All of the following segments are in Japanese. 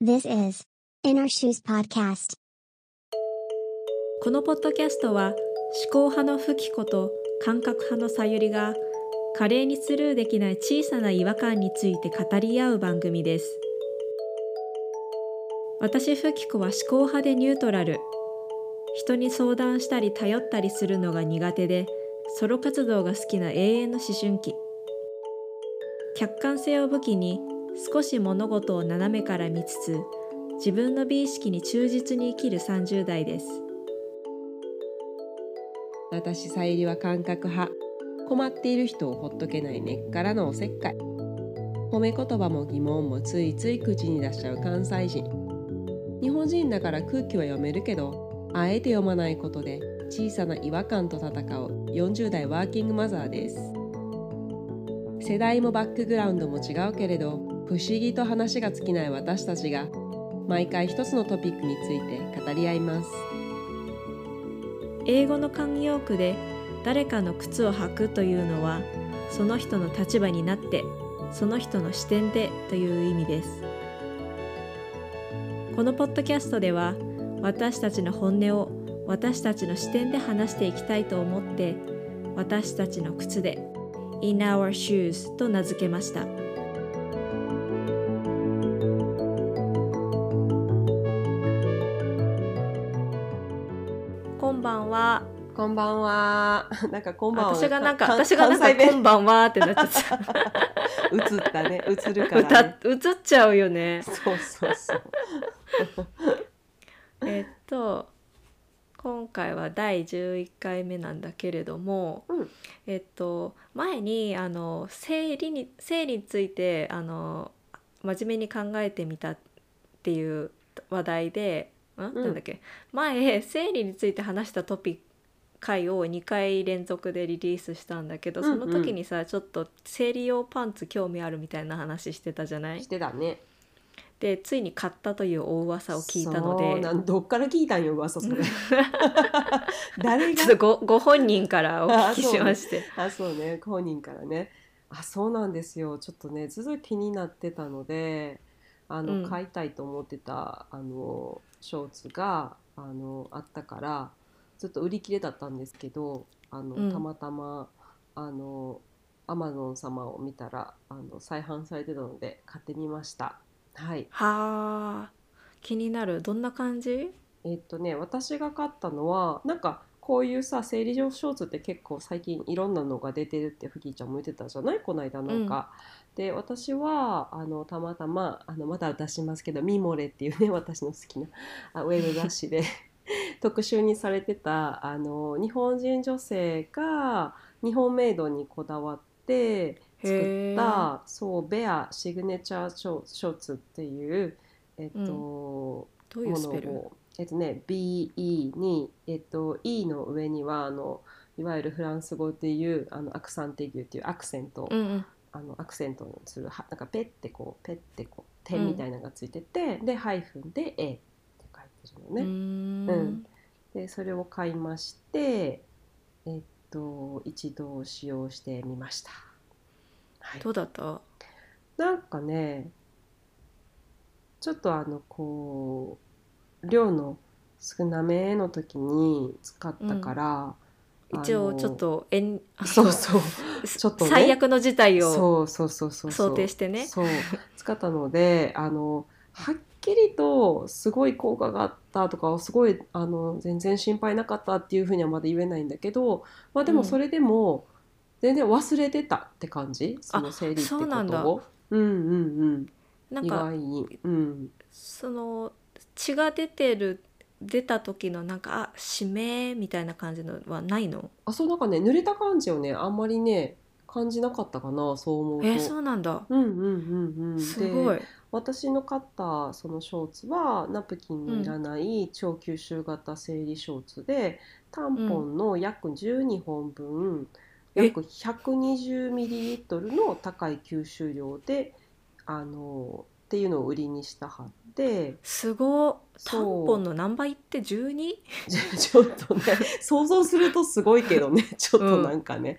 This is In Our Shoes Podcast. このポッドキャストは思考派のフキコと感覚派のさゆりが華麗にスルーできない小さな違和感について語り合う番組です。私フキコは思考派でニュートラル。人に相談したり頼ったりするのが苦手でソロ活動が好きな永遠の思春期。客観性を武器に少し物事を斜めから見つつ自分の美意識に忠実に生きる30代です。私さゆりは感覚派。困っている人をほっとけない根っからのおせっかい。褒め言葉も疑問もついつい口に出しちゃう関西人。日本人だから空気は読めるけどあえて読まないことで小さな違和感と戦う40代ワーキングマザーです。世代もバックグラウンドも違うけれど不思議と話が尽きない私たちが毎回一つのトピックについて語り合います。英語の慣用句で誰かの靴を履くというのはその人の立場になってその人の視点でという意味です。このポッドキャストでは私たちの本音を私たちの視点で話していきたいと思って私たちの靴で In Our Shoes と名付けました。はこんばんは。なんかこんばんは。私がなんかか私がなんかこんばんはってなっちゃっ 映ったね。映るかたら、ね。歌映っちゃうよねそうそうそう。えっと今回は第11回目なんだけれども、うんえっと前にあの生理に生理についてあの真面目に考えてみたっていう話題で、んうんなんだっけ？前生理について話したトピック回を2回連続でリリースしたんだけど、うんうんその時にさちょっと生理用パンツ興味あるみたいな話してたじゃない？してたね。でついに買ったという大噂を聞いたのでそうなんどっから聞いたんよ噂それ。誰ちょっとが。ごご本人からお聞きしまして。あそうね本人からね。あそうなんですよ。ちょっとねずっと気になってたので、あの、うん買いたいと思ってたあのショーツがあのあったからずっと売り切れだったんですけど、あの、うんたまたまあのアマゾン様を見たらあの再販されてたので買ってみました。はい。はあ気になるどんな感じ？えっとね私が買ったのはなんかこういうさ生理上ショーツって結構最近いろんなのが出てるってふきちゃんも言ってたじゃない？この間なんか。で私はあのたまたまあのまだ出しますけど「ミモレ」っていうね 私の好きなあウェブ雑誌で 特集にされてたあの日本人女性が日本メイドにこだわって作ったそうベアシグネチャーショショーツっていうえっと、どういうもスペル？のを、えっとね、BE に、えっと、E の上にはあのいわゆるフランス語でいうあのアクサンテギュっていうアクセント、うんうんあのアクセントにするはなんかペッてこうペッてこう点みたいなのがついてて、でハイフンで A って書いてるのね。うん。でそれを買いましてえっと一度使用してみました。はい。どうだった？なんかねちょっとあのこう量の少なめの時に使ったから、一応ちょっとえんあ そうそう。すちょっとね。最悪の事態をそうそうそうそう想定してね。そう。使ったのであのはっきりとすごい効果があったとかすごいあの全然心配なかったっていうふうにはまだ言えないんだけど、まあ、でうん。もそれでも全然忘れてたって感じ？その生理ってこそうなんだ。とを。うんうんうん。意なんか外に、うん、その血が出てる出た時のなんかあ締めみたいな感じのはないの？あそうなんかね濡れた感じをねあんまりね感じなかったかなそう思うと。えーそうなんだ。うんうんうんうん、すごい。で私の買ったそのショーツはナプキンにいらない超吸収型生理ショーツで、タンポンの約12本分、え約 120ml の高い吸収量であのっていうのを売りにしたはって。すごそう。ンポンの何倍って？12? ちょっとね想像するとすごいけどね。ちょっとなんかね、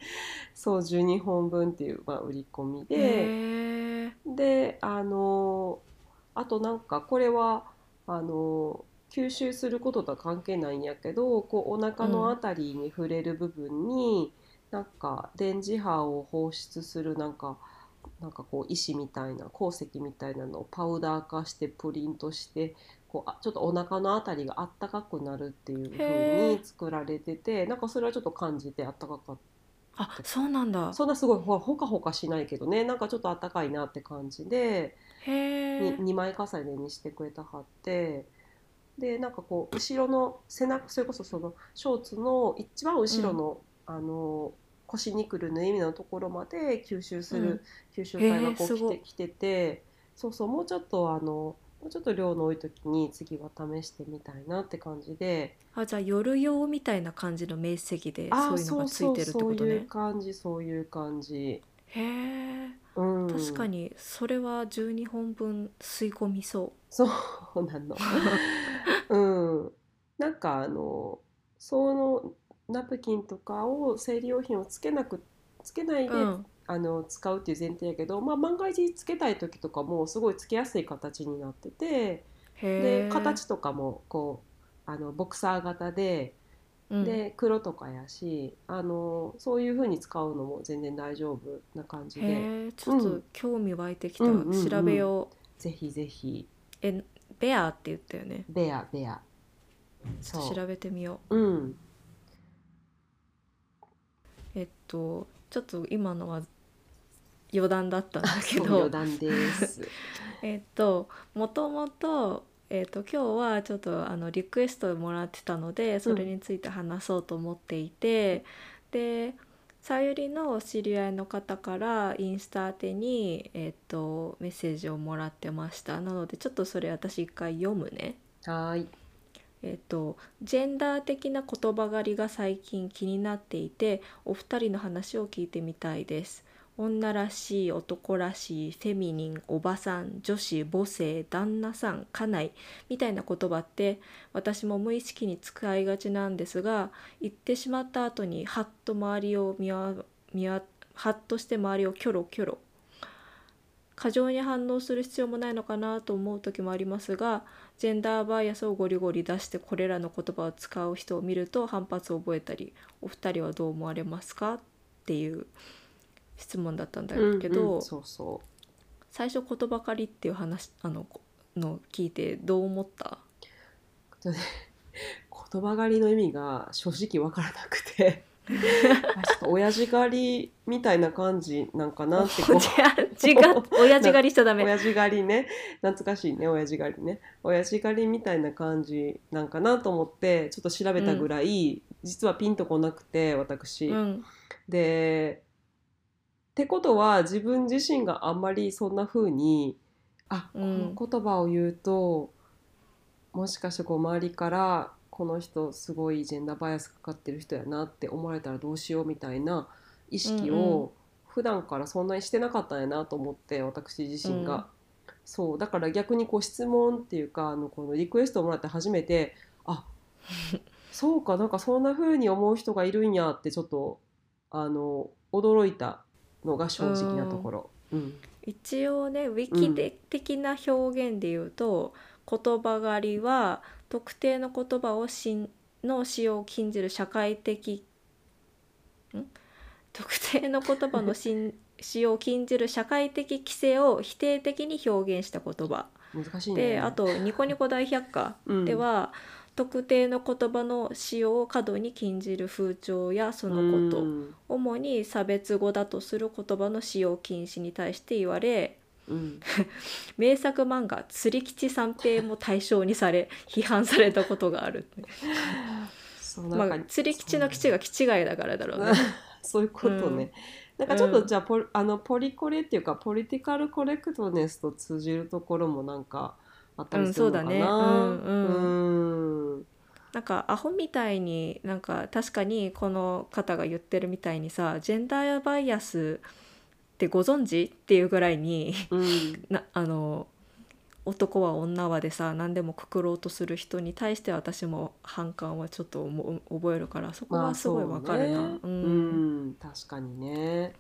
そう12本分っていう、まあ、売り込みで。であのあとなんかこれはあの吸収することとは関係ないんやけどこうお腹のあたりに触れる部分に、なんか電磁波を放出するなんかなんかこう石みたいな鉱石みたいなのをパウダー化してプリントしてこうあちょっとお腹のあたりがあったかくなるっていう風に作られててなんかそれはちょっと感じてあったかかった。あそうなんだ。そんなすごいほほかほかしないけどね。なんかちょっとあったかいなって感じでへえに2枚重ねにしてくれたはって。でなんかこう後ろの背中それこそそのショーツの一番後ろの,、あの腰にくる縫い目のところまで吸収する、吸収体がこうきてきててそうそうもうちょっとあのもうちょっと量の多い時に次は試してみたいなって感じで。あじゃあ夜用みたいな感じの面積であそういうのがついてるってそうそういうことね感じそういう感じ。へえうん、確かにそれは12本分吸い込みそそうなの。うん。なんかあのそのナプキンとかを生理用品をつけなくつけないで、ううん。あの使うっていう前提やけど、まあ、万が一つけたい時とかもすごいつけやすい形になっててへでえ形とかもこうあのボクサー型でうん。で黒とかやしあのそういう風に使うのも全然大丈夫な感じで。ちょっとうん。興味湧いてきた、うんうんうん。調べよう。ぜひぜひ。えベアって言ったよね。ベアベア。ちょっと調べてみよう。ん。うえっとちょっと今のは余談だったんだけそう余ど談です。えっともともとえっと今日はちょっとあのリクエストをもらってたのでそれについて話そうと思っていて、でさゆりの知り合いの方からインスタ宛てに、えっとメッセージをもらってましたなのでちょっとそれ私一回読むね。はーい。えっと、ジェンダー的な言葉狩りが最近気になっていてお二人の話を聞いてみたいです。女らしい男らしいフェミニンおばさん女子母性旦那さん家内みたいな言葉って私も無意識に使いがちなんですが言ってしまった後にハッと周りを見わ見わハッとして周りをキョロキョロ過剰に反応する必要もないのかなと思う時もありますがジェンダーバイアスをゴリゴリ出してこれらの言葉を使う人を見ると反発を覚えたりお二人はどう思われますかっていう質問だったんだけど、うんうんそうそ最初言葉狩りっていう話あのの聞いてどう思った？う。言葉狩りの意味が正直わからなくて あちょっと親父狩りみたいな感じなんかなって 親父狩りしちゃダメ。親父狩りね。懐かしいね親父狩りね。親父狩りみたいな感じなんかなと思ってちょっと調べたぐらい、実はピンとこなくて私。うん。でってことは自分自身があんまりそんな風にあ、うん。この言葉を言うともしかしてこう周りからこの人すごいジェンダーバイアスかかってる人やなって思われたらどうしようみたいな意識うんうんを普段からそんなにしてなかったんやなと思って私自身が。そうだから逆にこう質問っていうかあのこのリクエストをもらって初めてあそうかなんかそんな風に思う人がいるんやってちょっとあの驚いたのが正直なところ。うん一応ねウィキ的な表現で言うと、言葉狩りは特定の言葉をしんの使用を禁じる社会的ん？特定の言葉のしん使用を禁じる社会的規制を否定的に表現した言葉。難しいね。であと「ニコニコ大百科」うん。では、特定の言葉の使用を過度に禁じる風潮やそのこと、うん。主に差別語だとする言葉の使用禁止に対して言われうん。名作漫画「釣り吉三平」も対象にされ批判されたことがある、そうなんか、まあ、釣り吉の吉が吉違いだからだろうね。そういうことね。なんかちょっとじゃあポ,、あのポリコレっていうかポリティカルコレクトネスと通じるところもなんかあったりするのかな？うんそうだね。うん。うん。なんかアホみたいになんか確かにこの方が言ってるみたいにさジェンダーバイアスってご存知っていうぐらいにうん なあの男は女はでさ何でもくくろうとする人に対して私も反感はちょっと思う覚えるからそこまあはすごいわかるな。そうねうん、確かにね。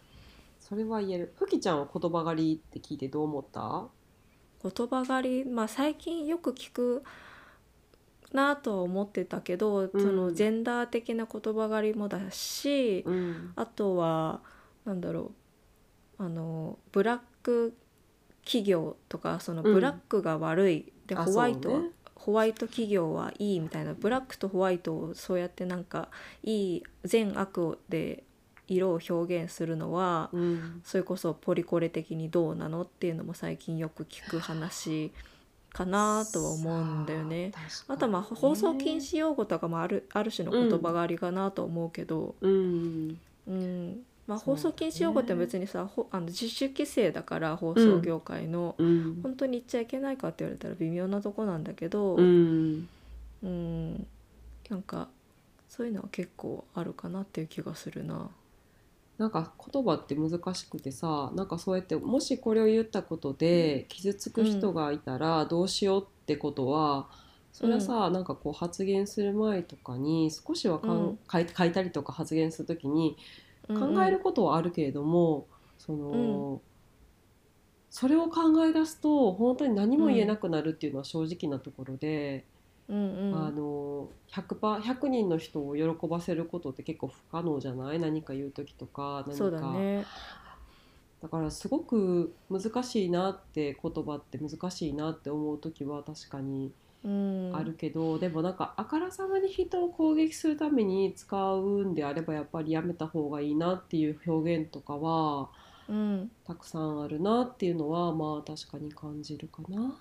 それは言える。ふきちゃんは言葉狩りって聞いてどう思った？言葉狩りまあ最近よく聞くなとは思ってたけど、んそのジェンダー的な言葉狩りもだし、うんあとはなんだろうあのブラック企業とかそのうん。ブラックが悪い、であホワイトは、そうね。ホワイト企業はいいみたいなブラックとホワイトをそうやってなんかいい善悪で色を表現するのは、うん。それこそポリコレ的にどうなのっていうのも最近よく聞く話かなとは思うんだよね。あとはまあ放送禁止用語とかもあるある種の言葉がありかなと思うけど、うん。うんまあ、放送禁止用語って別にさ、ほあの自主規制だから放送業界の、うん。本当に言っちゃいけないかって言われたら微妙なとこなんだけど、うん。うん。なんかそういうのは結構あるかなっていう気がするな。なんか言葉って難しくてさなんかそうやってもしこれを言ったことで傷つく人がいたらどうしようってことは、それはさ、なんかこう発言する前とかに少しはかん、うん。書いたりとか発言するときにうん考えることはあるけれども、その、それを考え出すと本当に何も言えなくなるっていうのは正直なところで、うんうん。あの 100%, 100人の人を喜ばせることって結構不可能じゃない？何か言う時とか何か。だね。だからすごく難しいなって言葉って難しいなって思う時は確かにうん、あるけど、でもなんかあからさまに人を攻撃するために使うんであればやっぱりやめた方がいいなっていう表現とかはうん、たくさんあるなっていうのはまあ確かに感じるかな。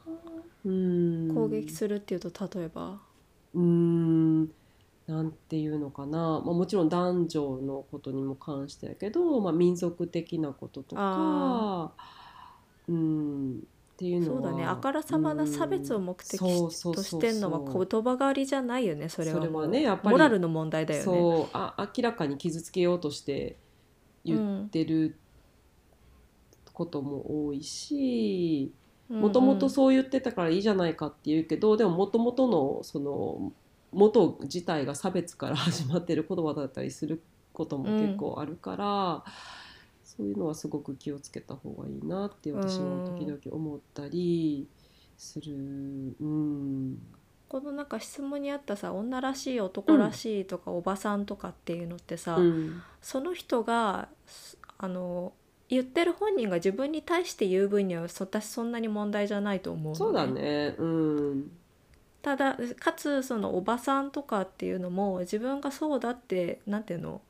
うん。攻撃するっていうと例えば？うーん。なんていうのかな、まあ、もちろん男女のことにも関してやけど、まあ、民族的なこととかあうんっていうのは。そうだねあからさまな差別を目的としてんのは言葉狩りじゃないよねそれは。もうそれはねやっぱり。モラルの問題だよね。そう。あ明らかに傷つけようとして言ってることも多いしもともとそう言ってたからいいじゃないかって言うけど、でももともとのその元自体が差別から始まってる言葉だったりすることも結構あるから、そういうのはすごく気をつけた方がいいなって私は時々思ったりする。うん。このなんか質問にあったさ女らしい男らしいとか、おばさんとかっていうのってさ、うん。その人がすあの言ってる本人が自分に対して言う分にはそ私そんなに問題じゃないと思うの、ね、そうだね、うん。ただかつそのおばさんとかっていうのも自分がそうだってなんていうの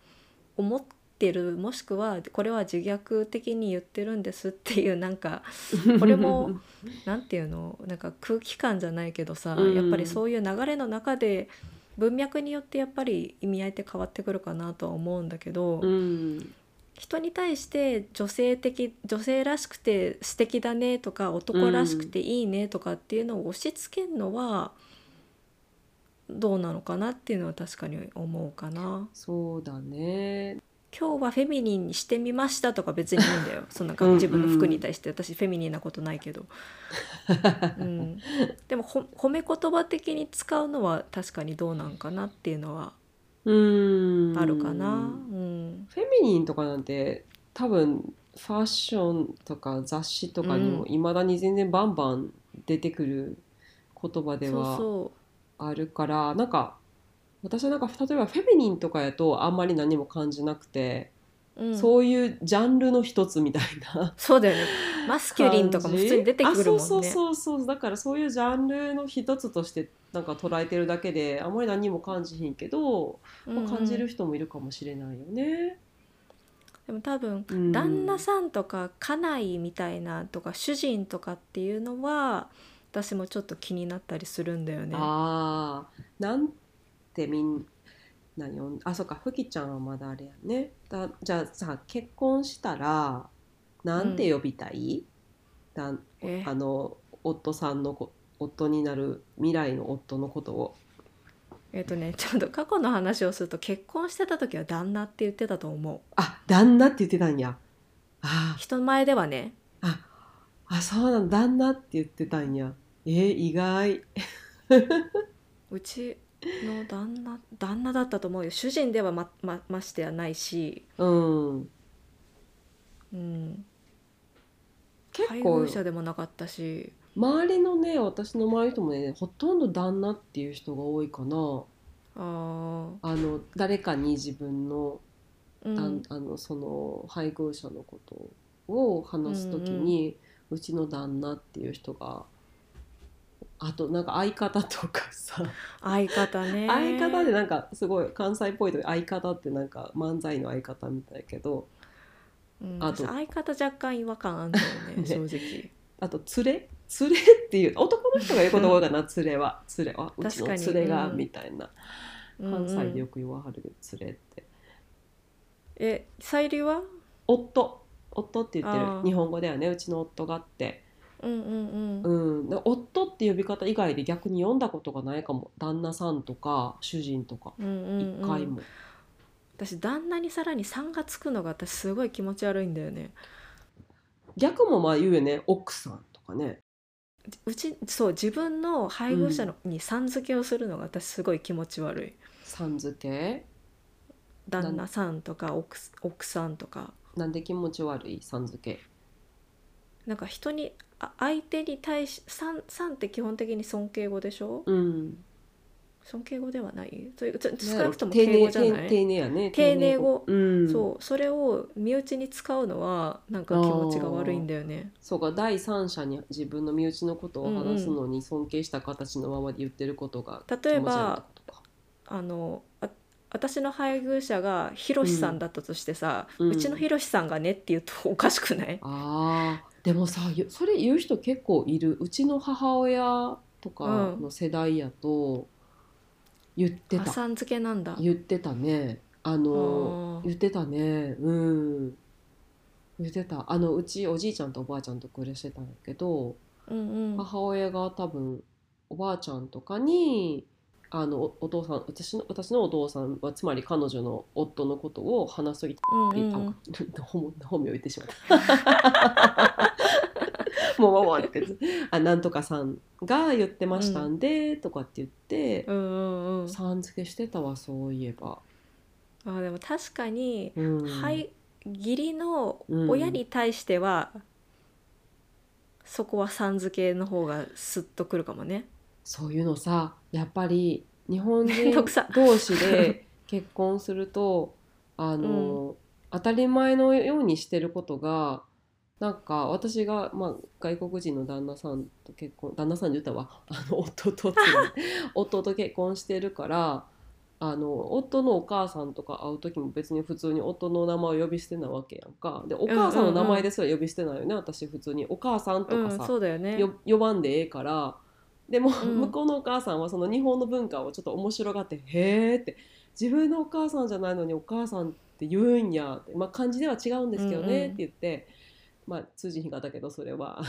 思ってるもしくはこれは自虐的に言ってるんですっていうなんか これもなんていうのなんか空気感じゃないけどさ、うん。やっぱりそういう流れの中で文脈によってやっぱり意味合いって変わってくるかなとは思うんだけど、うん。人に対して女性的女性らしくて素敵だねとか男らしくていいねとかっていうのを押し付けるのはどうなのかなっていうのは確かに思うかな。そうだね今日はフェミニンにしてみましたとか別にいいんだよ。そんなうんうん。自分の服に対して私フェミニンなことないけど、うん、でもほ褒め言葉的に使うのは確かにどうなんかなっていうのはうん。あるかな。うん。フェミニンとかなんて多分ファッションとか雑誌とかにもうん。いまだに全然バンバン出てくる言葉ではそあるからなんか私はなんか例えばフェミニンとかやとあんまり何も感じなくて、う、うん、そういうジャンルの一つみたいな。そうだよね。マスキュリンとかも普通に出てくるもんね。あそうそうそうそう。だからそういうジャンルの一つとしてなんか捉えてるだけであんまり何も感じひんけど、まあ感じる人もいるかもしれないよね。でも多分、うん。旦那さんとか家内みたいなとか主人とかっていうのは私もちょっと気になったりするんだよね。ああなんてみんな呼んあそうかふきちゃんはまだあれやね。だじゃあさ結婚したらなんて呼びたい、だえ？あの夫さんのこ夫になる未来の夫のことを。えっ、とねちょっと過去の話をすると結婚してた時は旦那って言ってたと思う。あ旦那って言ってたんや。あ。人前ではね。ああそうなん旦那って言ってたんや。えー、意外。うちの旦那旦那だったと思うよ。主人ではままましてはないし、うん。うん、結構。配偶者でもなかったし。う周りのね私の周りの人もねほとんど旦那っていう人が多いかな。ああの誰かに自分の,、ーうん。ああのその配偶者のことを話す時に、うちの旦那っていう人があとなんか相方とかさ。相方ね。相方でなんかすごい関西っぽいと相方ってなんか漫才の相方みたいやけどうんあと私相方若干違和感あんだよね ね。正直。あと連れ？連れっていう男の人が言うことが多いかな連れは。連れは？うちの連れがうんみたいな、関西でよく言わはるけど連れって。えさゆりは？夫。夫って言ってる。日本語ではね。うちの夫がってうんうんうん。うん。で夫って呼び方以外で逆に読んだことがないかも。旦那さんとか主人とか。うんうん一回も、私旦那にさらに「さん」がつくのが私すごい気持ち悪いんだよね。逆もまあ言うよね。奥さんとかね。うちそう自分の配偶者のにさん付けをするのが私すごい気持ち悪い。さん付け？旦那さんとか奥奥さんとか。なんで気持ち悪い？さん付けなんか人にあ相手に対しさんさんって基本的に尊敬語でしょ？うん。尊敬語ではない？そういうちょ少なくとも敬語じゃない？丁丁寧やね丁寧語。うん。そうそれを身内に使うのはなんか気持ちが悪いんだよね。そうか第三者に自分の身内のことを話すのに尊敬した形のままで言ってることが例えば気持ち悪いってことか。あのあ私の配偶者がひろしさんだったとしてさ、ううん。ちのひろしさんがねって言うとおかしくない？あーでもさゆそれ言う人結構いる。うちの母親とかの世代やと言ってた、あさん付けなんだ。言ってたね。あの言ってたね。うん。言ってた。あのうちおじいちゃんとおばあちゃんと暮らしてたんやけど、うんうん。母親が多分おばあちゃんとかにあのおお父さん私の私のお父さんはつまり彼女の夫のことを話すときうんうん本本名言ってしまった。もうもうもうってあなんとかさんが言ってましたんで、とかって言ってう、んうんうんさん付けしてたわそういえば。あでも確かに、うんはい義理の親に対しては、そこはさん付けの方がスッとくるかもねそういうのさやっぱり日本人同士で結婚するとあの、当たり前のようにしてることがなんか私が、まあ、外国人の旦那さんと結婚旦那さんで言ったわあの夫と 夫と結婚してるからあの夫のお母さんとか会う時も別に普通に夫の名前を呼び捨てなわけやんか。でお母さんの名前ですら呼び捨てないよね、私普通に。お母さんとうんかさ、そうだよね。よ呼ばんでええからでも、うん向こうのお母さんはその日本の文化をちょっと面白がって「へーって自分のお母さんじゃないのにお母さんって言うんやって、まあ、漢字では違うんですけどね、うんうんって言って、まあ、通じひんかったけどそれは。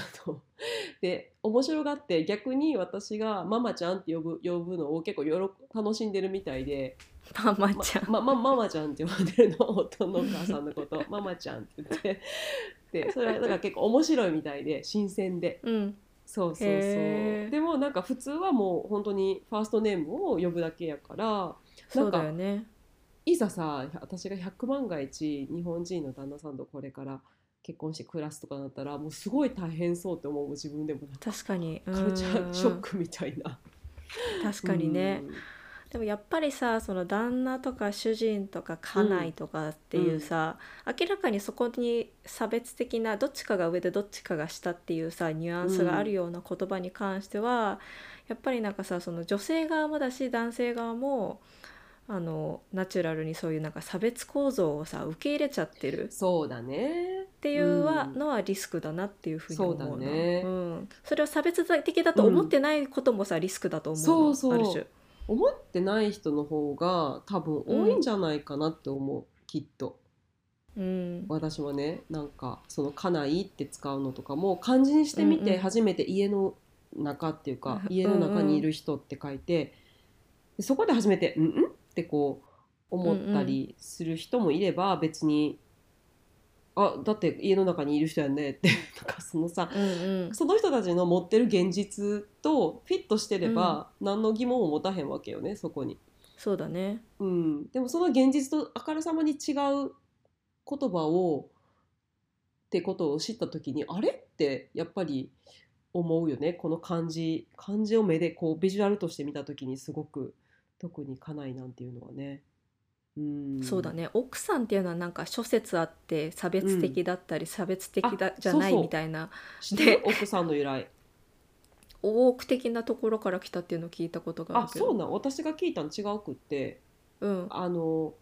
で面白がって逆に私が「ママちゃん」って呼ぶ呼ぶのを結構よろ楽しんでるみたいでママちゃん、ままママちゃんって呼んでるの夫のお母さんのこと ママちゃんって言ってでそれはだから結構面白いみたいで新鮮で。うんそうそうそう。でもなんか普通はもう本当にファーストネームを呼ぶだけやからそうだよね。いざさ私が100万が一日本人の旦那さんとこれから結婚して暮らすとかなったらもうすごい大変そうって思う自分でも確かに。カルチャーショッうんクみたいな。確かにね、うんでもやっぱりさその旦那とか主人とか家内とかっていうさ、明らかにそこに差別的などっちかが上でどっちかが下っていうさニュアンスがあるような言葉に関しては、やっぱりなんかさその女性側もだし男性側もあのナチュラルにそういうなんか差別構造をさ受け入れちゃってるそうだね。っていうはうん。のはリスクだなっていうふうに思うな。そうだね。ん、それは差別的だと思ってないこともさ、リスクだと思うのそうそう。ある種。思ってない人の方が多分多いんじゃないかなって思う、きっと。うん私はねなんかその「家内」って使うのとかも漢字にしてみうんうんて初めて家の中っていうか、うん家の中にいる人って書いて、でそこで初めて「んん?」ってこう思ったりする人もいれば別に「あだって家の中にいる人やね」って なんかそのさうんうんその人たちの持ってる現実とフィットしてれば何の疑問も持たへんわけよねそこに。そうだね。うん、でもその現実とあからさまに違う言葉をってことを知った時にあれってやっぱり思うよねこの漢字漢字を目でこうビジュアルとして見た時にすごく特に家内なんていうのはね。うん。そうだね。奥さんっていうのはなんか諸説あって差別的だったり差別的だ、あじゃないみたいな。知ってる？奥さんの由来多く的なところから来たっていうのを聞いたことがああるけど。そうなん私が聞いたの違うくって。うん。あの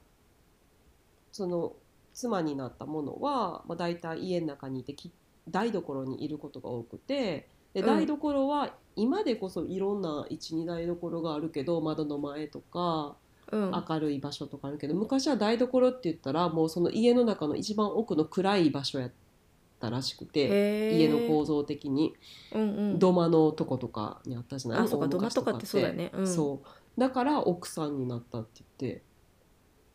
その妻になったものは、まあ、大体家の中にいてき台所にいることが多くて。でうん。台所は今でこそいろんな一二台所があるけど窓の前とかうん。明るい場所とかあるけど昔は台所って言ったらもうその家の中の一番奥の暗い場所やったらしくて家の構造的に。うんうん。土間のとことかにあったじゃない？あそうか土間とかってそうだよね。うん。そう。だから奥さんになったって言って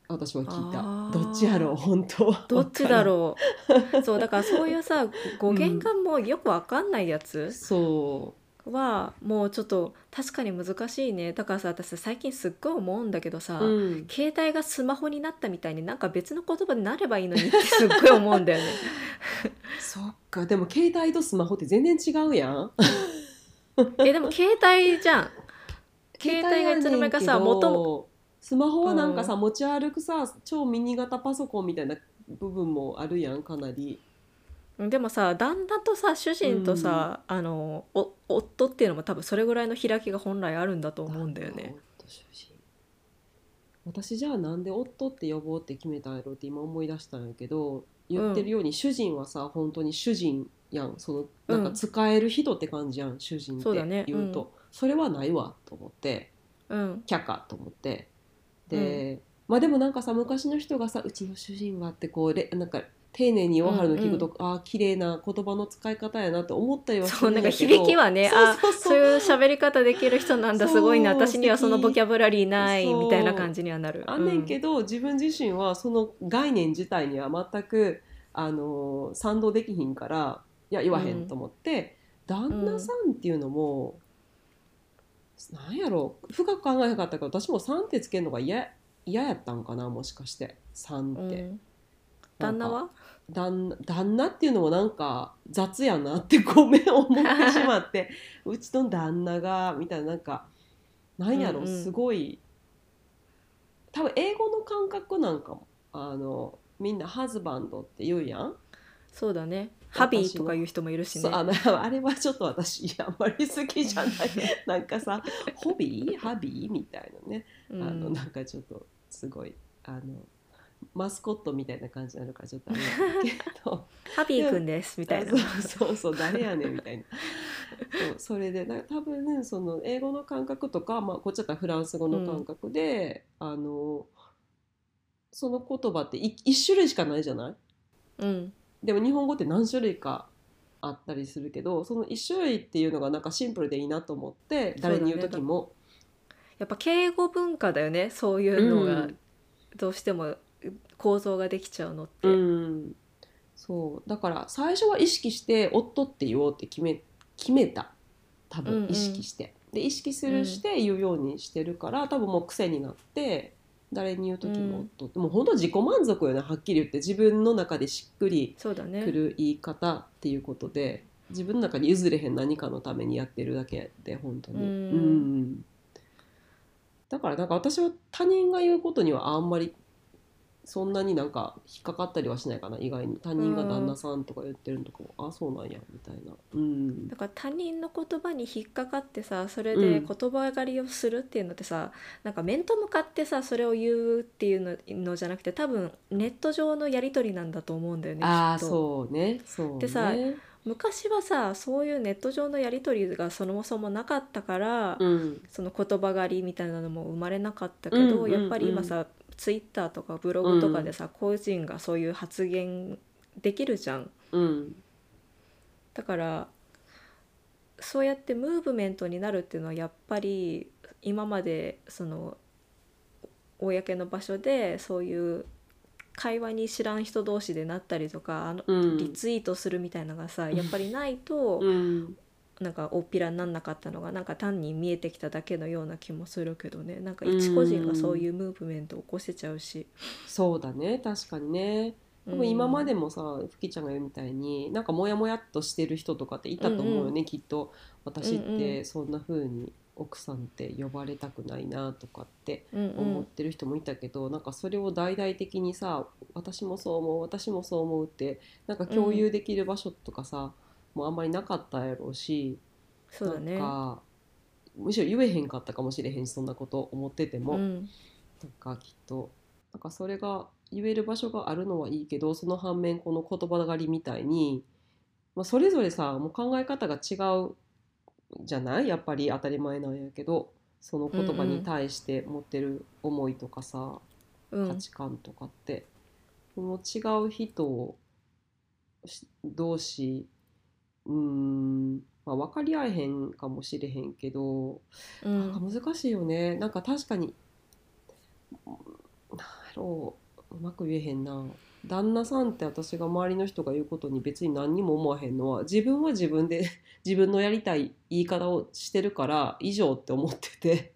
私は聞いた。どっちやろう？本当。はどっちだろう？そうだからそういうさ語源がもうよくわかんないやつ？そはもうちょっと確かに難しいね。だからさ私最近すっごい思うんだけどさ、う、うん、携帯がスマホになったみたいになんか別の言葉になればいいのにってすっごい思うんだよね。そっか。でも携帯とスマホって全然違うやん。えでも携帯じゃん。携帯がいつの間にかさ元もスマホはなんかさ、う持ち歩くさ超ミニ型パソコンみたいな部分もあるやんかなりでもさ旦那とさ主人とさ、あのお夫っていうのも多分それぐらいの開きが本来あるんだと思うんだよね。夫主人。私じゃあなんで夫って呼ぼうって決めたんやろって今思い出したんやけど言ってるように主人はさ本当に主人やん。そのなんか使える人って感じやん、主人ってそうだね。言うと。うん。それはないわと思ってうん、却下と思って。で、まあでもなんかさ昔の人がさ「うちの主人は」ってこうれなんか丁寧に言わはるの聞くと、ああ綺麗な言葉の使い方やなって思ったりはすそうなんかるんやけど響きはねあそうそう。そういう喋り方できる人なんだそうすごいな。私にはそのボキャブラリーないそうみたいな感じにはなる。あんねんけど、自分自身はその概念自体には全くあの賛同できひんからいや言わへんと思って、旦那さんっていうのも、なんやろ深く考えなかったから私も「さん」ってつけるのが嫌嫌やったんかなもしかして「さん」って。うん旦那は？旦那旦那っていうのもなんか雑やなってごめん思ってしまって うちの旦那がみたいななんかなんやろ、うんうん。すごい多分英語の感覚なんかもあのみんなハズバンドって言うやん、そうだね。私ハビーとかいう人もいるしね。そうあのあれはちょっと私あんまり好きじゃない。なんかさホビーハビーみたいなね。あのうん。なんかちょっとすごいあのマスコットみたいな感じになるからちょっとあれなんだけど。ハビーくんですみたいな。あそうそうそう誰やねんみたいな。そうそれでな多分その英語の感覚とか、まあ、こっちだったらフランス語の感覚で、あのその言葉ってい一種類しかないじゃない？うん。でも日本語って何種類かあったりするけどその一種類っていうのがなんかシンプルでいいなと思って誰に言う時も。やっぱ敬語文化だよね。そういうのが。うん。どうしても構造ができちゃうのって、うん、そう。だから最初は意識して「夫」って言おうって決め決めた。多うんうん。分意識して、で意識するして言うようにしてるから多分もう癖になって誰に言う時も「夫」って。もう本当自己満足よねはっきり言って自分の中でしっくりくる言い方っていうことで自分の中に譲れへん何かのためにやってるだけで本当に。うん。うん。だからなんか私は他人が言うことにはあんまりそんなになんか引っかかったりはしないかな意外に。他人が旦那さんとか言ってるのとかも、あそうなんやみたいな。うん。だから他人の言葉に引っかかってさそれうん。で言葉狩りをするっていうのってさ、なんか面と向かってさそれを言うっていうののじゃなくて多分ネット上のやり取りなんだと思うんだよねああきっと。そうね。そうね。でさ昔はさそういうネット上のやり取りがそもそもなかったから、うん。その言葉狩りみたいなのも生まれなかったけど、うんうんうん。やっぱり今さツイッターとかブログとかでさ、個人がそういう発言できるじゃん。うん。だからそうやってムーブメントになるっていうのはやっぱり今までその公の場所でそういう会話に知らん人同士でなったりとかあの、うん。リツイートするみたいなのがさやっぱりないと、うんなんか大っぴらになんなかったのがなんか単に見えてきただけのような気もするけどね。なんか一個人がそういうムーブメントを起こせちゃうし、そうだね。確かにね。多分今までもさふきちゃんが言うみたいになんかモヤモヤっとしてる人とかっていたと思うよね、きっと。私ってそんな風に奥さんって呼ばれたくないなとかってうんうん。思ってる人もいたけど、なんかそれを大々的にさ私もそう思う私もそう思うってなんか共有できる場所とかさ、もうあんまりなかったやろうしそうだね。なんかむしろ言えへんかったかもしれへんしそんなこと思ってても、うん。なんかきっとなんかそれが言える場所があるのはいいけどその反面この言葉狩りみたいに、まあ、それぞれさもう考え方が違うじゃない？やっぱり当たり前なんやけどその言葉に対して持ってる思いとかさ、うん。価値観とかって。その違う人し同士うーん、まあ、分かり合えへんかもしれへんけど、うん。なんか難しいよね。なんか確かになんやろううまく言えへんな。旦那さんって私が周りの人が言うことに別に何にも思わへんのは自分は自分で 自分のやりたい言い方をしてるから以上って思ってて。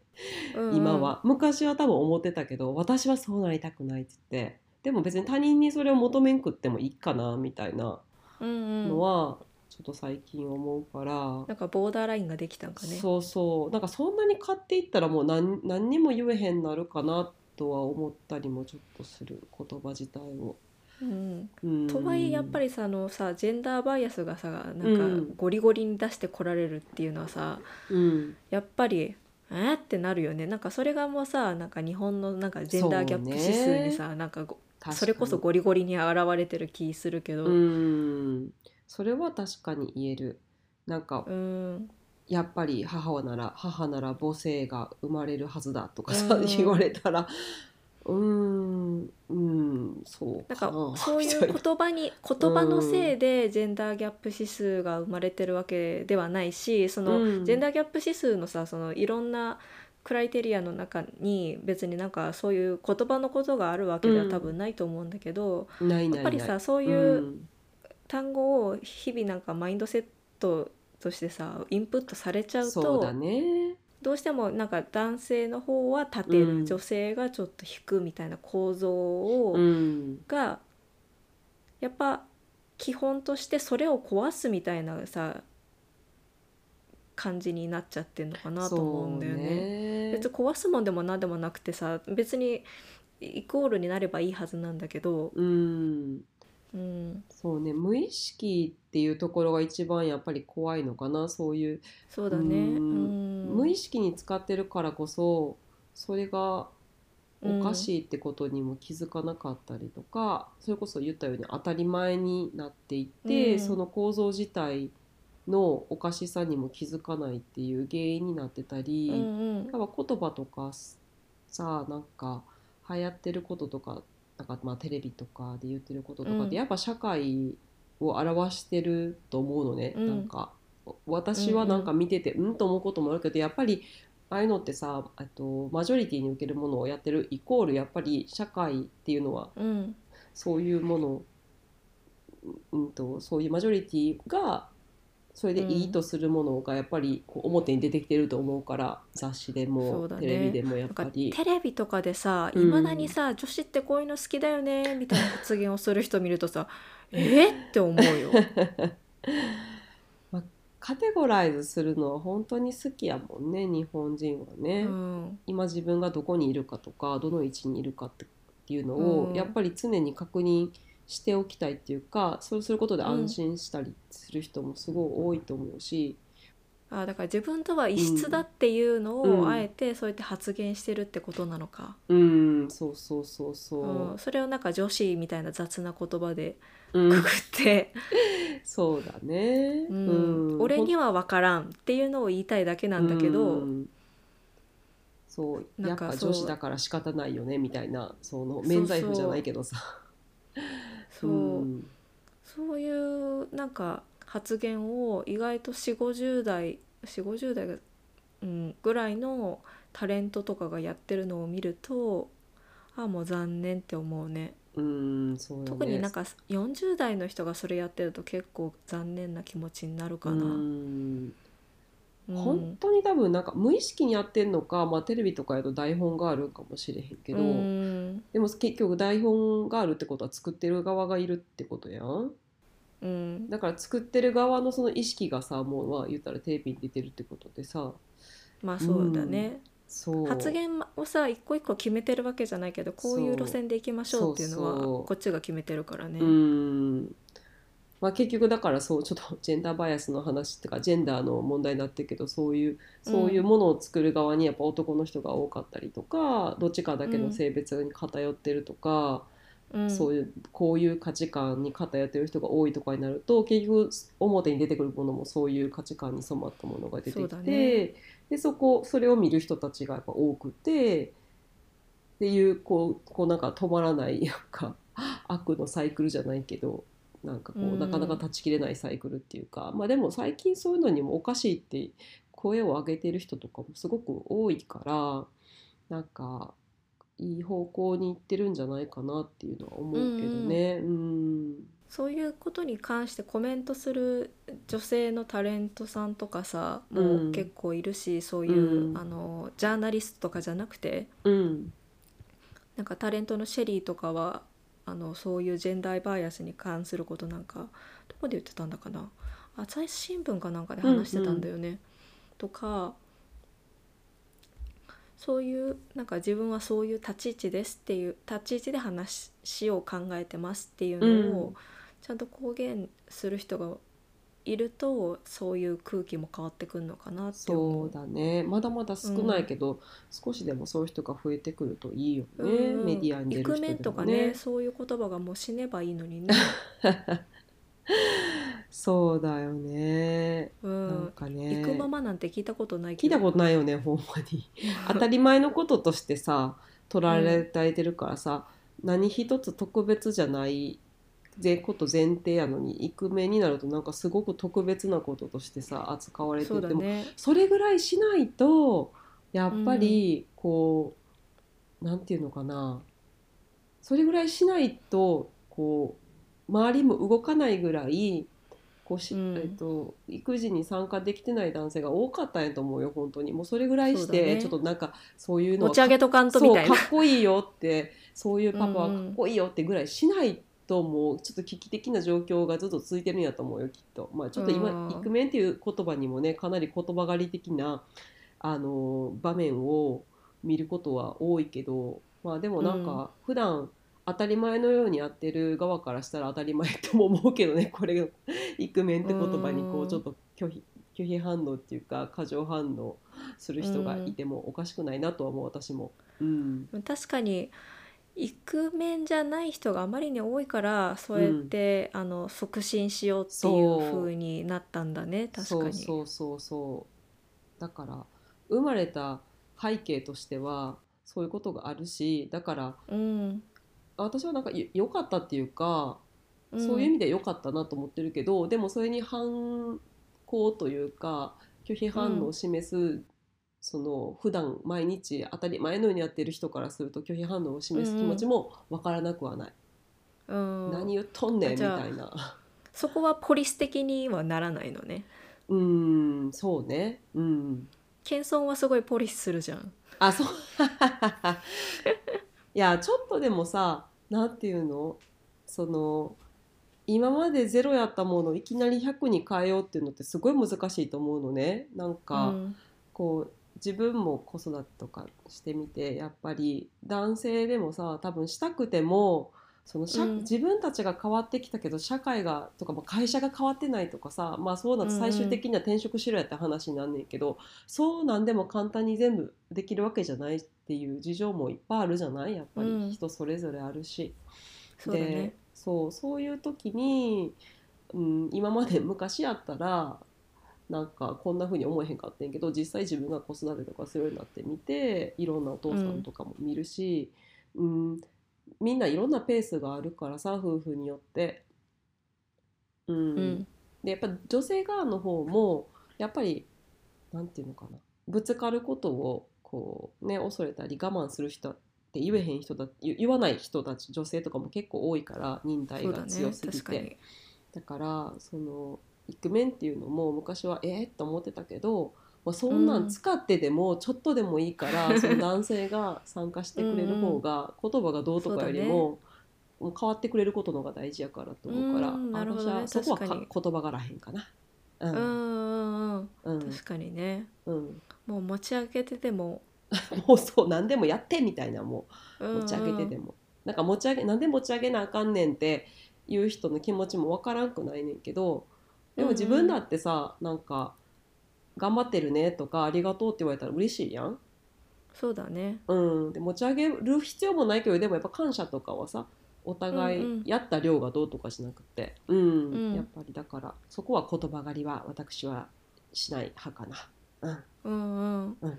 うんうん。今は。昔は多分思ってたけど私はそうなりたくないって言ってでも別に他人にそれを求めんくってもいいかなみたいなうんうん。のはちょっと最近思うから、なんかボーダーラインができたんかね。そうそう。なんかそんなに買っていったらもう何何にも言えへんなるかなとは思ったりもちょっとする言葉自体を。うん。うん。とはいえやっぱりさあのさジェンダーバイアスがさなんかうん。ゴリゴリに出してこられるっていうのはさうん。やっぱりえー？ってなるよね。なんかそれがもうさなんか日本のなんかジェンダーギャップ指数にさ、なんかそれこそゴリゴリに現れてる気するけど。うんそれは確かに言える。なんかうん。やっぱり母なら母なら母性が生まれるはずだとかさ、うん。言われたら。うーん。うんそうな。んかそういう言葉に 言葉のせいでジェンダーギャップ指数が生まれてるわけではないしその、うん。ジェンダーギャップ指数のさそのいろんなクライテリアの中に別になんかそういう言葉のことがあるわけでは多分ないと思うんだけど、ないないない。やっぱりさそういう単語を日々なんかマインドセットとしてさインプットされちゃうとそうだね。どうしてもなんか男性の方は立てる、うん女性がちょっと引くみたいな構造を、うん。がやっぱ基本としてそれを壊すみたいなさ感じになっちゃってんのかなと思うんだよね。別に壊すもんでも何でもなくてさ別にイコールになればいいはずなんだけど、うんうん、そうね無意識っていうところが一番やっぱり怖いのかなそういう。そうだね。ううんん。無意識に使ってるからこそそれがおかしいってことにも気づかなかったりとか、それこそ言ったように当たり前になっていって、うん。その構造自体のおかしさにも気づかないっていう原因になってたり、うんうん。やっぱ言葉とかさなんか流行ってることとかなんかまあテレビとかで言ってることとかって、うん。やっぱ社会を表してると思うのね、うん。なんか私はなんか見ててうん,、と思うこともあるけどやっぱりああいうのってさあとマジョリティに受けるものをやってるイコールやっぱり社会っていうのはうん。そういうもの、うん、とそういうマジョリティがそれでいいとするものがやっぱり表に出てきてると思うから雑誌でそも、テレビでもやっぱり。テレビとかでさいうん。まだにさ、女子ってこういうの好きだよねみたいな発言をする人見るとさ えっって思うよ。カテゴライズするのは本当に好きやもんね日本人はね、うん。今自分がどこにいるかとかどの位置にいるかっていうのを、うん。やっぱり常に確認しておきたいっていうかそうすることで安心したりする人もすごい多いと思うし、あだから自分とは異質だっていうのうん。をあえてそうやって発言してるってことなのか、うん、そうそうそうう。ん。そう、それをなんか女子みたいな雑な言葉でうん。くくって、そうだね、うん。うん。俺には分からんっていうのを言いたいだけなんだけど、うん。そう。やっぱ女子だから仕方ないよねみたいな。その免罪符じゃないけどさそう、んそういうなんか発言を意外と4 5 0代4 5 0代が、うん、ぐらいのタレントとかがやってるのを見るとああもう残念って思うね。うんそうだね特になんか40代の人がそれやってると結構残念な気持ちになるかな。うんうん本当に多分なんか無意識にやってんのか、まあ、テレビとかやと台本があるんかもしれへんけど、うん。でも結局台本があるってことは作ってる側がいるってことやん。うん。だから作ってる側のその意識がさもうまあ言ったらテレビに出てるってことでさ。まあそうだね、そう発言をさ一個一個決めてるわけじゃないけどこう。いう路線で行きましょうっていうのはこっちが決めてるからね。うんまあ、結局だからそうちょっとジェンダーバイアスの話っていうかジェンダーの問題になってるけどそういうそういうものを作る側にやっぱ男の人が多かったりとかどっちかだけの性別に偏ってるとか、うん。そういうこういう価値観に偏ってる人が多いとかになると結局表に出てくるものもそういう価値観に染まったものが出てきて、だね。でそこそれを見る人たちがやっぱ多くてっていうこうこうなんか止まらないなんか悪のサイクルじゃないけどなんかこう、うん。なかなか断ち切れないサイクルっていうかまあでも最近そういうのにもおかしいって声を上げてる人とかもすごく多いからなんかいい方向に行ってるんじゃないかなっていうのは思うけどね。うんそういうことに関してコメントする女性のタレントさんとかさもう結構いるし、そういう、うん。あのジャーナリストとかじゃなくてうん。なんかタレントのシェリーとかはあのそういうジェンダーバイアスに関することなんかどこで言ってたんだかな朝日新聞かなんかで話してたんだよね。とかそういうなんか自分はそういう立ち位置ですっていう立ち位置で話を考えてますっていうのをうんちゃんと公言する人がいるとそういう空気も変わってくるのかなって思そうだね。まだまだ少ないけど、少しでもそういう人が増えてくるといいよね、うん。メディアに出イクる人メンとかね そういう言葉がもう死ねばいいのにね。そうだよね、うなんんかね。行くままなんて聞いたことないけど。聞いたことないよねほんまに。当たり前のこととしてさ取られられてるからさ、何一つ特別じゃないぜこと前提やのにイクメンになるとなんかすごく特別なこととしてさ扱われてそうてもだねそれぐらいしないとやっぱりこう、なんていうのかな。それぐらいしないとこう周りも動かないぐらいこうし、うん。えっと、育児に参加できてない男性が多かったんやと思うよ本当に。もうそれぐらいして、ね。ちょっとなんかそういうのは持ち上げとかんとみたいな。そうかっこいいよってそういうパパはうんうん。かっこいいよってぐらいしないともうちょっと危機的な状況がずっと続いてるんやと思うよきっと。まあ、ちょっと今うんイクメンっていう言葉にもねかなり言葉狩り的なあの場面を見ることは多いけどまあでもなんか普段当たり前のようにやってる側からしたら当たり前とも思うけどね これイクメンって言葉にこううんちょっと拒否拒否反応っていうか過剰反応する人がいてもおかしくないなとは思う私も。うん確かにイクメンじゃない人があまりに多いからそうやって、あの促進しようっていう風になったんだね確かに。そうそうそうだから生まれた背景としてはそういうことがあるしだからうん。私はなんかよ良かったっていうか、ん。そういう意味で良かったなと思ってるけどでもそれに反抗というか拒否反応を示す、その普段毎日当たり前のようにやってる人からすると拒否反応を示す気持ちも分からなくはない、うん。何言っとんねんみたいな。そこはポリス的にはならないのね。うんそうね。うん。謙遜はすごいポリスするじゃん。あそう。いやちょっとでもさなんていうの？その今までゼロやったものをいきなり100に変えようっていうのってすごい難しいと思うのね。なんか、うん。こう自分も子育てとかしてみてやっぱり男性でもさ多分したくてもその社うん。自分たちが変わってきたけど社会がとかまあ会社が変わってないとかさまあそうなると最終的には転職しろやって話になんねんけど、そうなんでも簡単に全部できるわけじゃないっていう事情もいっぱいあるじゃない？やっぱり、うん。人それぞれあるし。そうだね。でそうそういう時に、うん、今まで昔やったらなんかこんな風に思えへんかったんやけど実際自分が子育てとかするようになってみていろんなお父さんとかも見るし、うんみんないろんなペースがあるからさ夫婦によって。うん。うん。でやっぱ女性側の方もやっぱりなんていうのかなぶつかることをこうね恐れたり我慢する人って言えへん人だ言言わない人たち女性とかも結構多いから忍耐が強すぎて。だからそのイクメンっていうのも昔はえー、と思ってたけどまあ、そんなん使ってでもちょっとでもいいから、その男性が参加してくれる方が言葉がどうとかよりも。変わってくれることの方が大事やからと思うから、うんなるほどね。そこはか言葉がらへんかな。ううんんうんうん。うん。確かにね。うん、もう持ち上げてても。もうそう何でもやってみたいなもう持持ち上げてても、なんか持ち上げなんで持ち上げなあかんねんっていう人の気持ちもわからんくないねんけどでも自分だってさ、なんか「頑張ってるね」とか「ありがとう」って言われたら嬉しいやん。そうだね。うん、で持ち上げる必要もないけどでもやっぱ感謝とかはさお互うんうん。いやった量がどうとかじゃなくて、うん。うん。やっぱりだからそこは言葉狩りは私はしない派かな。うん。うんうん。うん。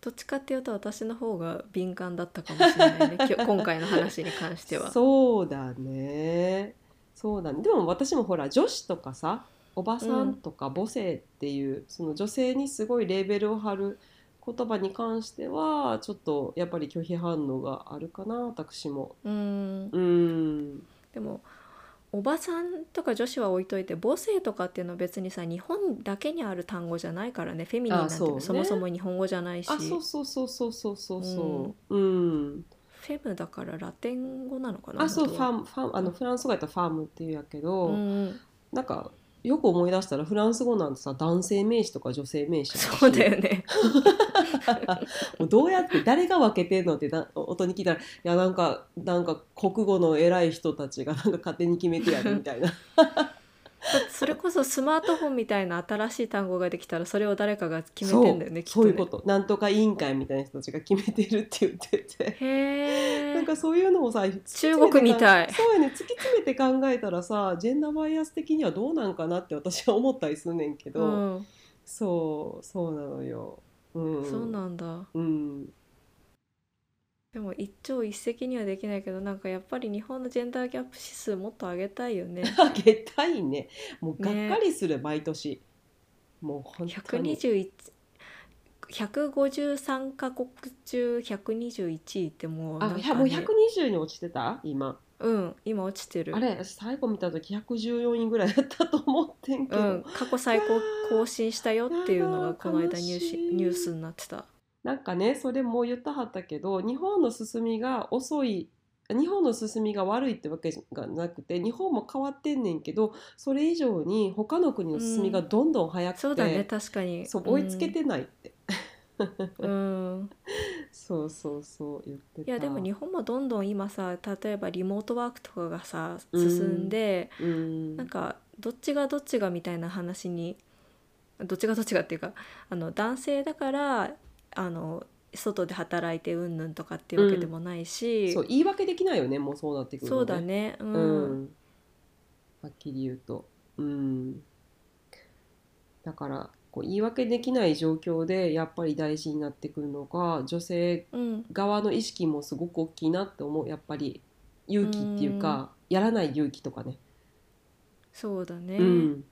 どっちかっていうと私の方が敏感だったかもしれないね。今回の話に関しては。そうだねそうだね。でも私もほら女子とかさおばさんとか母性っていう、その女性にすごいレーベルを貼る言葉に関してはちょっとやっぱり拒否反応があるかな私も。うん。うん。でもおばさんとか女子は置いといて母性とかっていうのは別にさ日本だけにある単語じゃないからねフェミニンなんてあそもそも日本語じゃないし。あそうそうそうそうそうそうそううん、フェムだからラテン語なのかなあそうファームファームあのフランス語やったらファームっていうやけど、うんうん。なんかよく思い出したらフランス語なんてさ男性名詞とか女性名詞そうだよね。もうどうやって誰が分けてんのってな音に聞いたらいやなんかなんか国語の偉い人たちがなんか勝手に決めてやるみたいなそれこそスマートフォンみたいな新しい単語ができたらそれを誰かが決めてんだよねきっとね。そういうこと。なんとか委員会みたいな人たちが決めてるって言ってて。へえなんかそういうのもさ中国みたい。そうやね突き詰めて考えたらさジェンダーバイアス的にはどうなんかなって私は思ったりすんねんけど、うん、そうそうなのよ。うん、そうなんだ。うん、でも一朝一夕にはできないけどなんかやっぱり日本のジェンダーギャップ指数もっと上げたいよね。あげたいね。もうがっねかりする、毎年。もう本当に。121 153カ国中121位ってもうなあんか、ね、いやもう120に落ちてた？今。うん今落ちてる。あれ私最後見た時114位ぐらいだったと思ってんけど、うん過去最高更新したよっていうのがこの間ニューニュースになってたなんかねそれも言ったはったけど日本の進みが遅い日本の進みが悪いってわけがなくて日本も変わってんねんけどそれ以上に他の国の進みがどんどん早くて、そうだね確かに。そう追いつけてないって、うん、うん。そうそうそう言ってた。いやでも日本もどんどん今さ例えばリモートワークとかがさ進んで、うん。なんかどっちがどっちがみたいな話にどっちがどっちがっていうかあの男性だからあの外で働いてうんぬんとかっていうわけでもないし、そう言い訳できないよねもうそうなってくるとそうだねうん、うん、はっきり言うと、うん、だからこう言い訳できない状況でやっぱり大事になってくるのが女性うん。側の意識もすごく大きいなって思う。やっぱり勇気っていうか、やらない勇気とかね、そうだね、うん、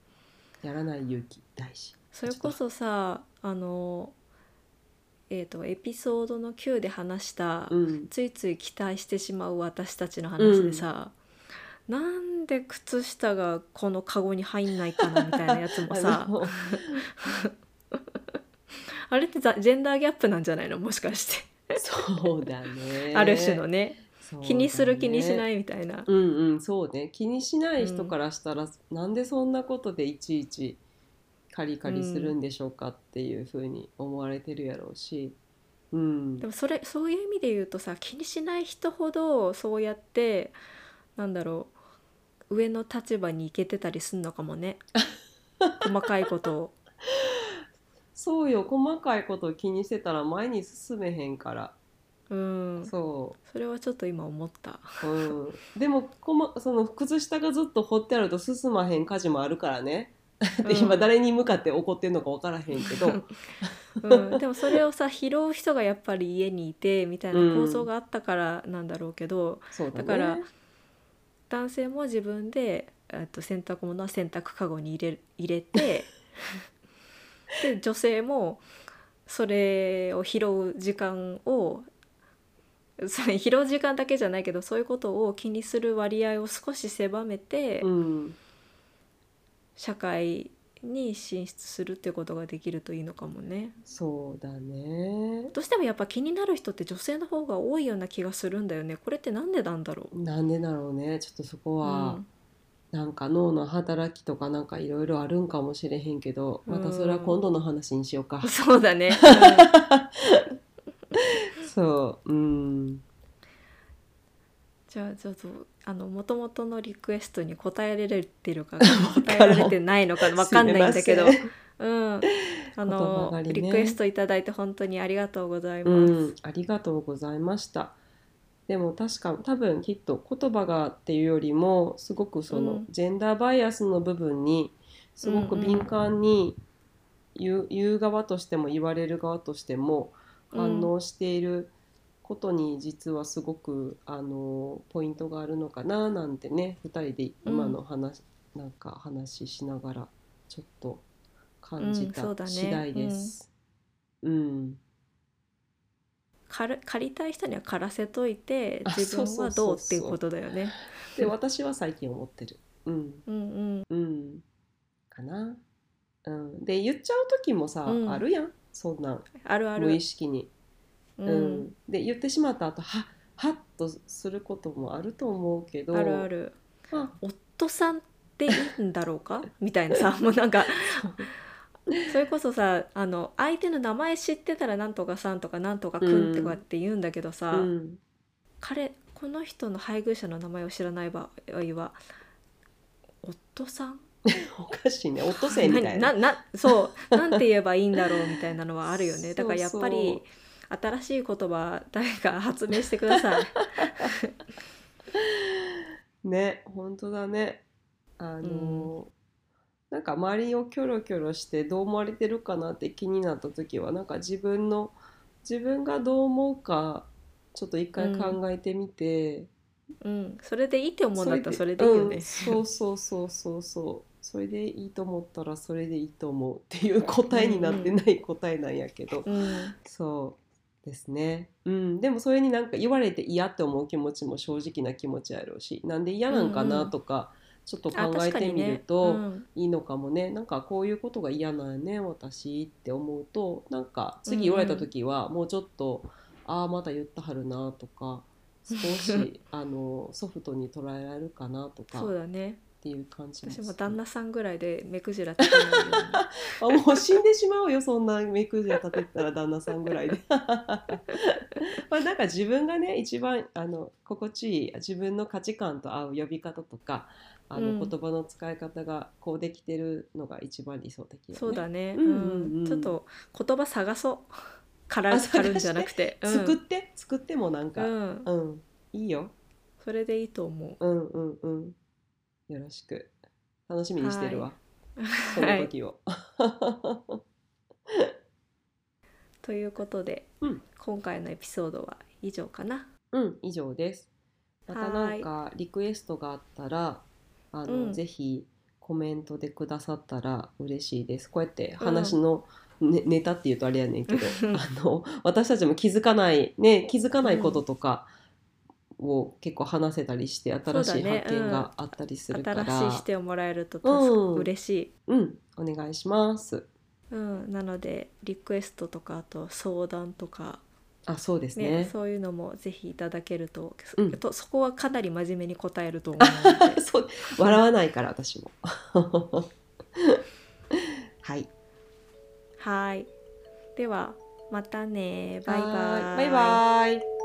やらない勇気大事。それこそさあのえー、とエピソードの9で話した、うん。ついつい期待してしまう私たちの話でさ、なんで靴下がこのカゴに入んないかなみたいなやつもさ あれってザジェンダーギャップなんじゃないの？もしかして、そうだね。ある種のね。ね。気にする気にしないみたいな、うんうんそうね。気にしない人からしたら、なんでそんなことでいちいちカリカリするんでしょうかっていうふうに思われてるやろうし、うん。でもそれそういう意味で言うとさ気にしない人ほどそうやってなんだろう上の立場に行けてたりすんのかもね。細かいことを。そうよ。細かいことを気にしてたら前に進めへんから、うん、そそれはちょっと今思った。う、うん、でもこまその靴下がずっと掘ってあると進まへん家事もあるからね でうん。今誰に向かって怒ってんのか分からへんけど。うん、でもそれをさ拾う人がやっぱり家にいてみたいな構想があったからなんだろうけど、そうだ,、ね、だから男性も自分でえっと洗濯物は洗濯かごに入れ入れて で女性もそれを拾う時間をそれ拾う時間だけじゃないけどそういうことを気にする割合を少し狭めて、うん社会に進出するってことができるといいのかもね。そうだね。どうしてもやっぱ気になる人って女性の方が多いような気がするんだよね。これってなんでなんだろう？なんでだろうね。ちょっとそこは、うん。なんか脳の働きとかなんかいろいろあるんかもしれへんけどまたそれは今度の話にしようか、そうだね、そううん。じゃあちょっとあの元々のリクエストに答えられてるか 答えられてないのかわかんないんだけど。うん。あの、ね。リクエストいただいて本当にありがとうございます。うん、ありがとうございました。でも確か多分きっと言葉がっていうよりもすごくその、うん。ジェンダーバイアスの部分にすごく敏感に言う,、言う側としても言われる側としても反応していることに実はすごくあのポイントがあるのかななんてね2人で今の話、なんか話しながらちょっと感じた次第です。うん借る借りたい人には借らせといてあ自分はどうっていうことだよね。で私は最近思ってる。うんうんうんうんかな。うん、で言っちゃう時もさ、うんあるやんそんなんあるある無意。識に。ううん。ん、で言ってしまった後ははっとすることもあると思うけどあるある。あ。夫さんっていいんだろうか？みたいなさ もうなんかそれこそさあの相手の名前知ってたらなんとかさんとかなんとかくんとかって言うんだけどさ、うん、彼この人の配偶者の名前を知らない場合は夫さん？おかしいね。オットセイみたいな。ななそう。なんて言えばいいんだろうみたいなのはあるよね。だからやっぱりそう新しい言葉誰か発明してください。ね本当だね。あの、なんか周りをキョロキョロしてどう思われてるかなって気になった時はなんか自分の自分がどう思うかちょっと一回考えてみて、うん、それでいいって思うんだったらそれでいいよね。うん。そうそうそうそうそう。それでいいと思ったらそれでいいと思うっていう答えになってない答えなんやけど、うん。そうですね、うん、でもそれになんか言われて嫌って思う気持ちも正直な気持ちやろうしなんで嫌なんかなとか、ちょっとあ考えてみる。とうん。いいのかもね、なんかこういうことが嫌なんやね私って思うとなんか次言われた時はもうちょっと、ああまた言ったはるなとか少し あのソフトに捉えられるかなとか。そうっだね。ていう感じ私も旦那さんぐらいで目くじら立てないようにあもう死んでしまうよそんな目くじら立ててたら旦那さんぐらいで まあなんか自分がね一番あの心地いい自分の価値観と合う呼び方とかあの、うん言葉の使い方がこうできてるのが一番理想的よね。そうだね。うんうんうんちょっと言葉探そう。から あかるんじゃなくて。うん作って作ってもなんか、うんうん、いいよ。それでいいと思う。うんうんうん。よろしく。楽しみにしてるわ。そはいの時を。ということで、うん今回のエピソードは以上かな。うん、以上です。またなんかリクエストがあったら、あの、うんぜひコメントでくださったら嬉しいです。こうやって話の、ねネタっていうとあれやねんけど、あの私たちも気づかないね気づかないこととかを結構話せたりして新しい発見があったりするから、新しい視点をもらえると助かうん。嬉しい。うん、お願いします。うん、なのでリクエストとかあと相談とか、あ、そうですね。ね。そういうのもぜひいただけると,、うん。とそこはかなり真面目に答えると思うので。そう笑わないから私も。はい。はい。ではまたね。バイバイ。バイバイ。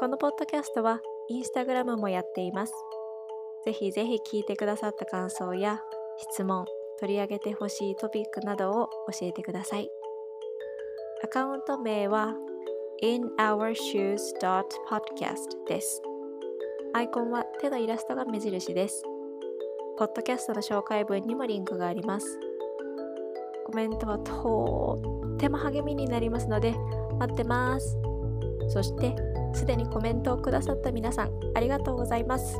このポッドキャストはインスタグラムもやっています。ぜひぜひ聞いてくださった感想や質問、取り上げてほしいトピックなどを教えてください。アカウント名は inourshoes.podcast です。アイコンは手のイラストが目印です。ポッドキャストの紹介文にもリンクがあります。コメントはとっても励みになりますので待ってます。そしてすでにコメントをくださった皆さんありがとうございます。